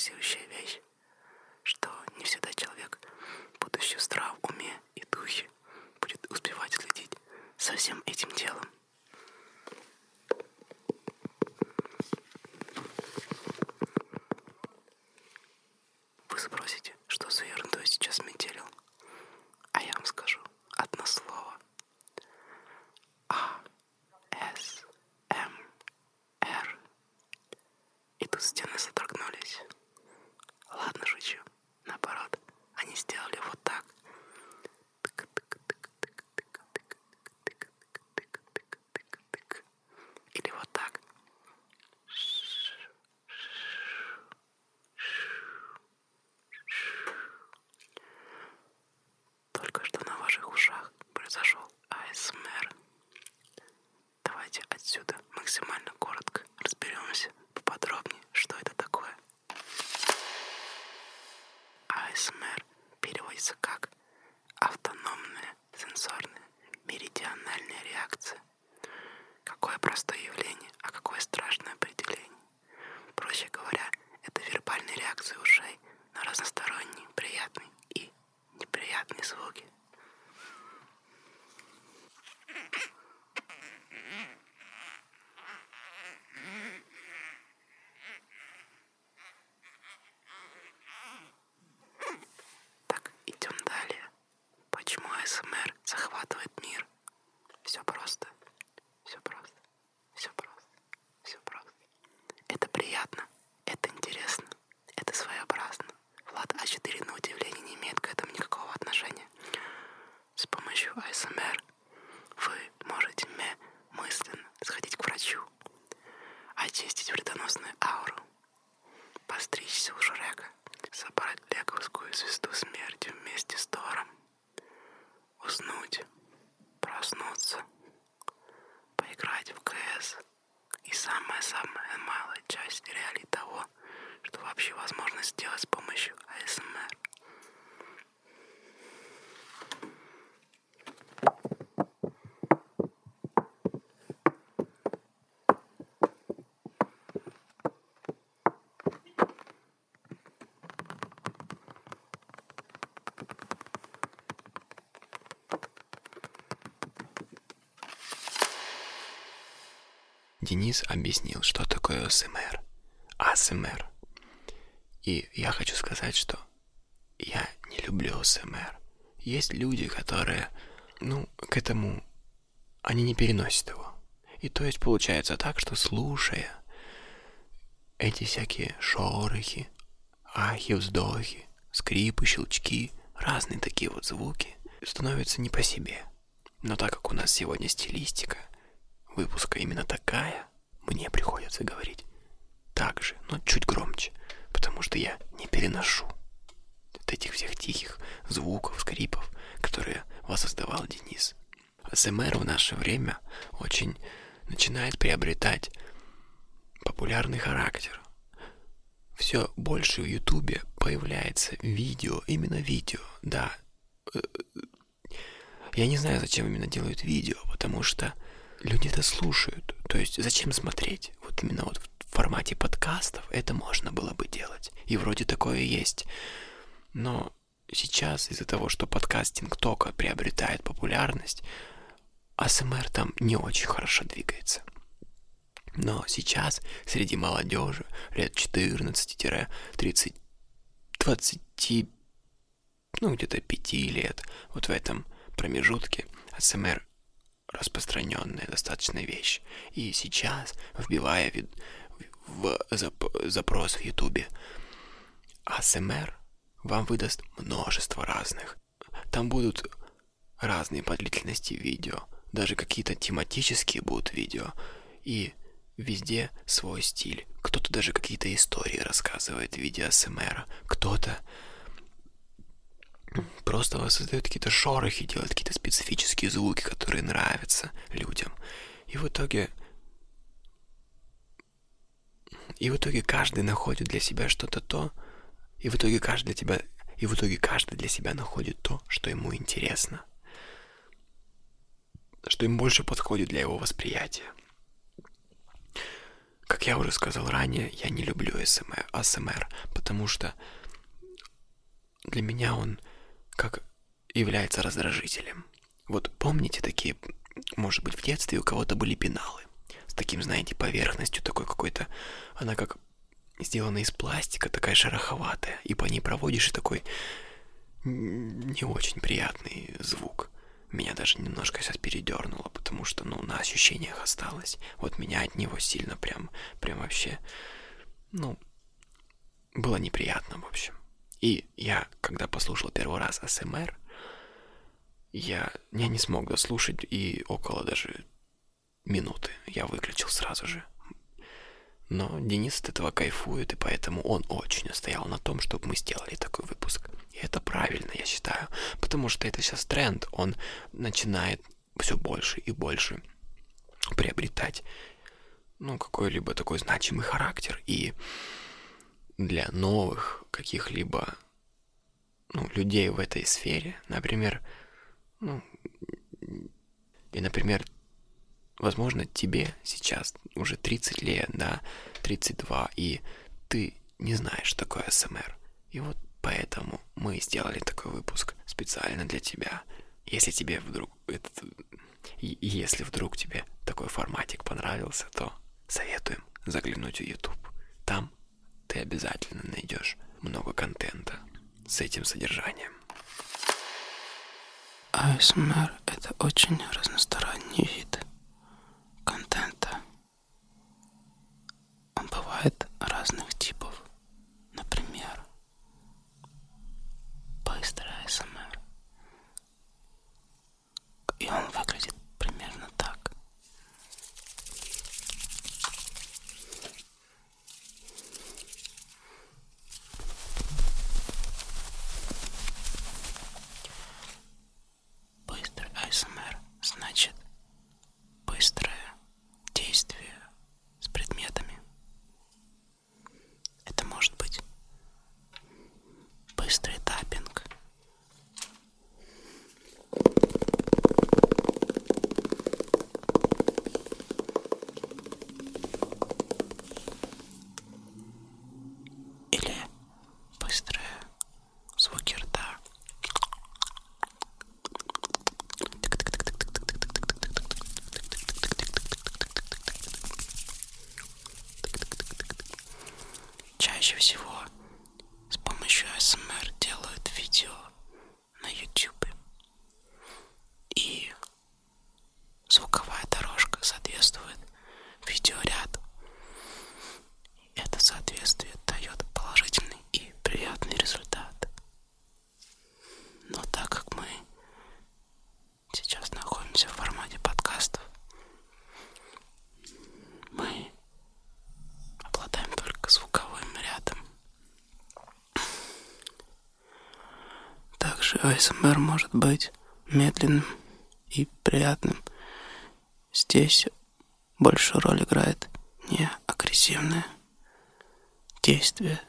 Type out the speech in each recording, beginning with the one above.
sushi. И самая-самая малая часть реалий того, что вообще возможно сделать с помощью АСМР. Денис объяснил, что такое АСМР. АСМР. И я хочу сказать, что я не люблю АСМР. Есть люди, которые, ну, к этому, они не переносят его. И то есть получается так, что слушая эти всякие шорохи, ахи, вздохи, скрипы, щелчки, разные такие вот звуки, становится не по себе. Но так как у нас сегодня стилистика выпуска именно такая, мне приходится говорить так же, но чуть громче, потому что я не переношу от этих всех тихих звуков, скрипов, которые воссоздавал Денис. АСМР в наше время очень начинает приобретать популярный характер. Все больше в Ютубе появляется видео, именно видео, да. Я не знаю, зачем именно делают видео, потому что люди это слушают. То есть зачем смотреть? Вот именно вот в формате подкастов это можно было бы делать. И вроде такое есть. Но сейчас из-за того, что подкастинг только приобретает популярность, АСМР там не очень хорошо двигается. Но сейчас среди молодежи лет 14-30, 20, ну где-то 5 лет, вот в этом промежутке АСМР распространенная достаточно вещь. И сейчас, вбивая в запрос в Ютубе АСМР, вам выдаст множество разных. Там будут разные по длительности видео, даже какие-то тематические будут видео, и везде свой стиль. Кто-то даже какие-то истории рассказывает в виде АСМР, кто-то просто создает какие-то шорохи, делает какие-то специфические звуки, которые нравятся людям. И в итоге... И в итоге каждый находит для себя что-то то, и в итоге каждый для тебя... И в итоге каждый для себя находит то, что ему интересно. Что им больше подходит для его восприятия. Как я уже сказал ранее, я не люблю АСМР потому что для меня он как является раздражителем. Вот помните такие, может быть, в детстве у кого-то были пеналы с таким, знаете, поверхностью такой какой-то, она как сделана из пластика, такая шероховатая, и по ней проводишь и такой не очень приятный звук. Меня даже немножко сейчас передернуло, потому что, ну, на ощущениях осталось. Вот меня от него сильно прям, прям вообще, ну, было неприятно, в общем. И я, когда послушал первый раз АСМР, я, я не смог дослушать и около даже минуты. Я выключил сразу же. Но Денис от этого кайфует, и поэтому он очень настоял на том, чтобы мы сделали такой выпуск. И это правильно, я считаю. Потому что это сейчас тренд, он начинает все больше и больше приобретать ну, какой-либо такой значимый характер. И для новых каких-либо ну, людей в этой сфере, например, ну, и, например, возможно, тебе сейчас уже 30 лет, да, 32, и ты не знаешь, такое СМР. И вот поэтому мы сделали такой выпуск специально для тебя. Если тебе вдруг этот, если вдруг тебе такой форматик понравился, то советуем заглянуть в YouTube. Там ты обязательно найдешь много контента с этим содержанием. АСМР — это очень разносторонний вид контента. Он бывает разных типов. Например, быстрый АСМР. И он выглядит примерно так. Быстрый АСМР значит быстрое действие с предметами. Это может быть быстрый таппинг. Или быстрые звуки рта. Чаще всего с помощью СМР делают видео на YouTube. И звуковая дорожка соответствует видеоряду. Это соответствие дает положительный и приятный результат. Но так как мы сейчас находимся в формате подкастов, мы обладаем только звуковым рядом. Также АСМР может быть медленным и приятным. Здесь большую роль играет не агрессивное действие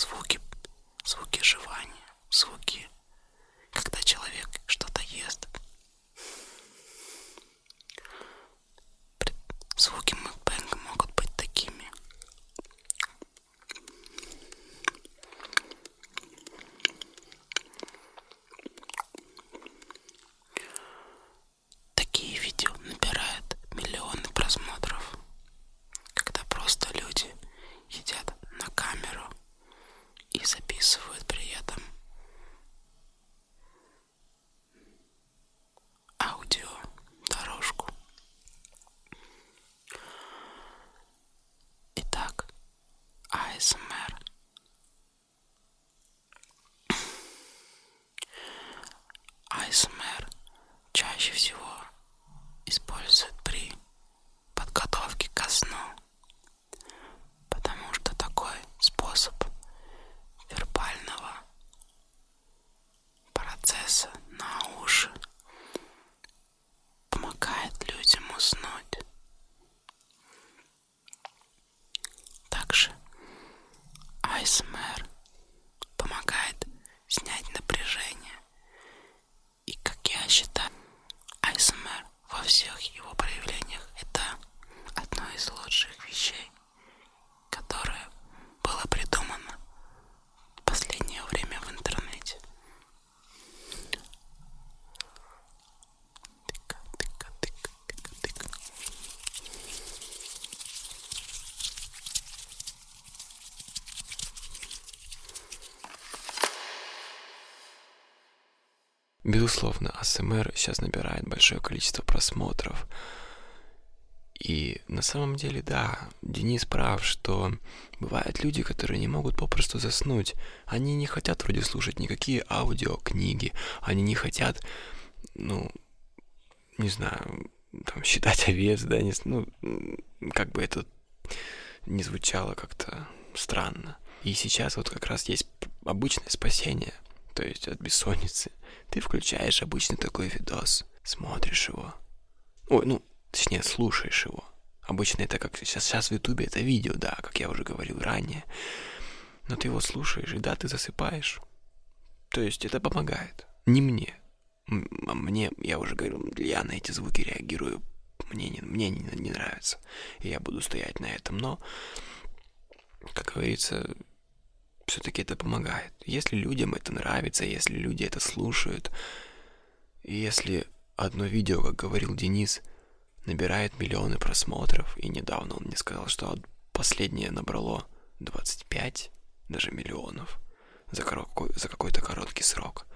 звуки, звуки жевания, звуки, когда человек что-то ест, на уши помогает людям уснуть. Также АСМР помогает снять напряжение. И как я считаю, АСМР во всех его проявлениях это одно из лучших вещей, которое было придумано в последнее время в интернете. Тыка, тыка, тыка, тыка, тыка. Безусловно, АСМР сейчас набирает большое количество просмотров. И на самом деле, да, Денис прав, что бывают люди, которые не могут попросту заснуть. Они не хотят вроде слушать никакие аудиокниги, они не хотят, ну, не знаю, там, считать овец, да, не, ну, как бы это не звучало как-то странно. И сейчас вот как раз есть обычное спасение, то есть от бессонницы. Ты включаешь обычный такой видос, смотришь его. Ой, ну, точнее, слушаешь его. Обычно это как сейчас, сейчас в Ютубе это видео, да, как я уже говорил ранее. Но ты его слушаешь, и да, ты засыпаешь. То есть это помогает. Не мне. А мне, я уже говорил, я на эти звуки реагирую. Мне не, мне не, не нравится. И я буду стоять на этом. Но, как говорится, все-таки это помогает. Если людям это нравится, если люди это слушают, и если одно видео, как говорил Денис, набирает миллионы просмотров, и недавно он мне сказал, что последнее набрало 25 даже миллионов за, коротко, за какой-то короткий срок,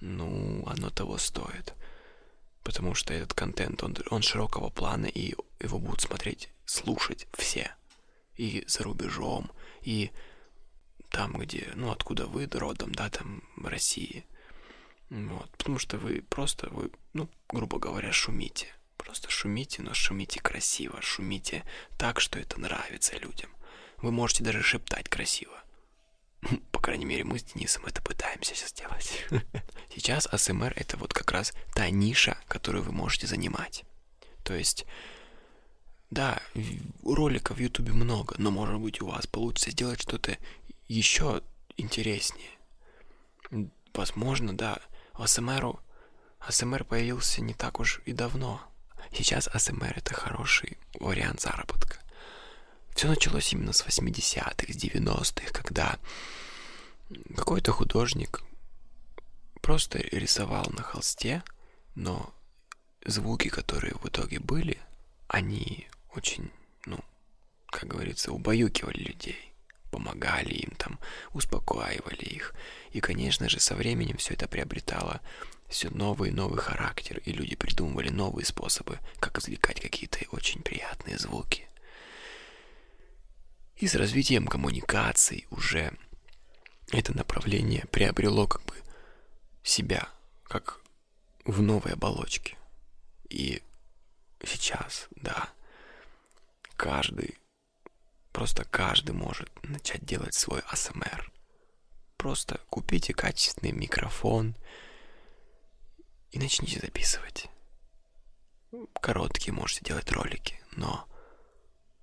ну, оно того стоит. Потому что этот контент, он, он широкого плана, и его будут смотреть, слушать все. И за рубежом, и там, где, ну, откуда вы родом, да, там, в России. Вот, потому что вы просто, вы, ну, грубо говоря, шумите. Просто шумите, но шумите красиво, шумите так, что это нравится людям. Вы можете даже шептать красиво. По крайней мере, мы с Денисом это пытаемся сейчас делать. Сейчас АСМР это вот как раз та ниша, которую вы можете занимать. То есть, да, роликов в Ютубе много, но может быть у вас получится сделать что-то еще интереснее. Возможно, да, АСМРу АСМР появился не так уж и давно. Сейчас АСМР это хороший вариант заработка. Все началось именно с 80-х, с 90-х, когда какой-то художник просто рисовал на холсте, но звуки, которые в итоге были, они очень, ну, как говорится, убаюкивали людей помогали им там, успокаивали их. И, конечно же, со временем все это приобретало все новый и новый характер, и люди придумывали новые способы, как извлекать какие-то очень приятные звуки. И с развитием коммуникаций уже это направление приобрело как бы себя, как в новой оболочке. И сейчас, да, каждый Просто каждый может начать делать свой АСМР. Просто купите качественный микрофон и начните записывать. Короткие можете делать ролики, но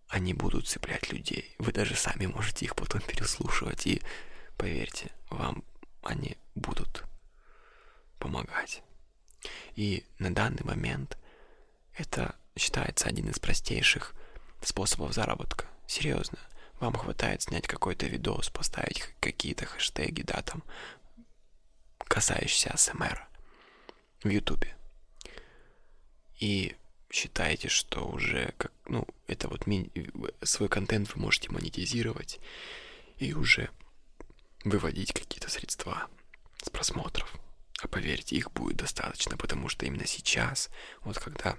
они будут цеплять людей. Вы даже сами можете их потом переслушивать, и поверьте, вам они будут помогать. И на данный момент это считается один из простейших способов заработка. Серьезно. Вам хватает снять какой-то видос, поставить какие-то хэштеги, да, там, касающиеся АСМР в Ютубе. И считаете, что уже как, ну, это вот ми- свой контент вы можете монетизировать и уже выводить какие-то средства с просмотров. А поверьте, их будет достаточно, потому что именно сейчас, вот когда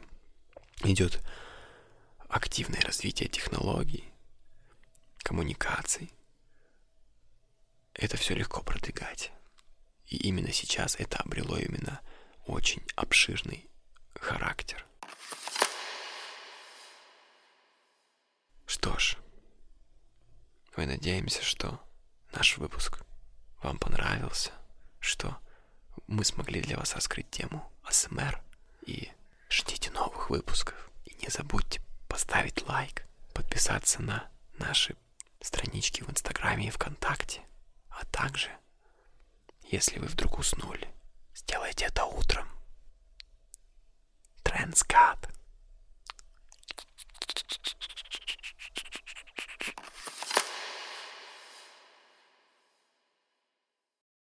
идет активное развитие технологий, коммуникаций. Это все легко продвигать. И именно сейчас это обрело именно очень обширный характер. Что ж, мы надеемся, что наш выпуск вам понравился, что мы смогли для вас раскрыть тему АСМР. И ждите новых выпусков. И не забудьте поставить лайк, подписаться на наши странички в Инстаграме и ВКонтакте. А также, если вы вдруг уснули, сделайте это утром. Трендскат.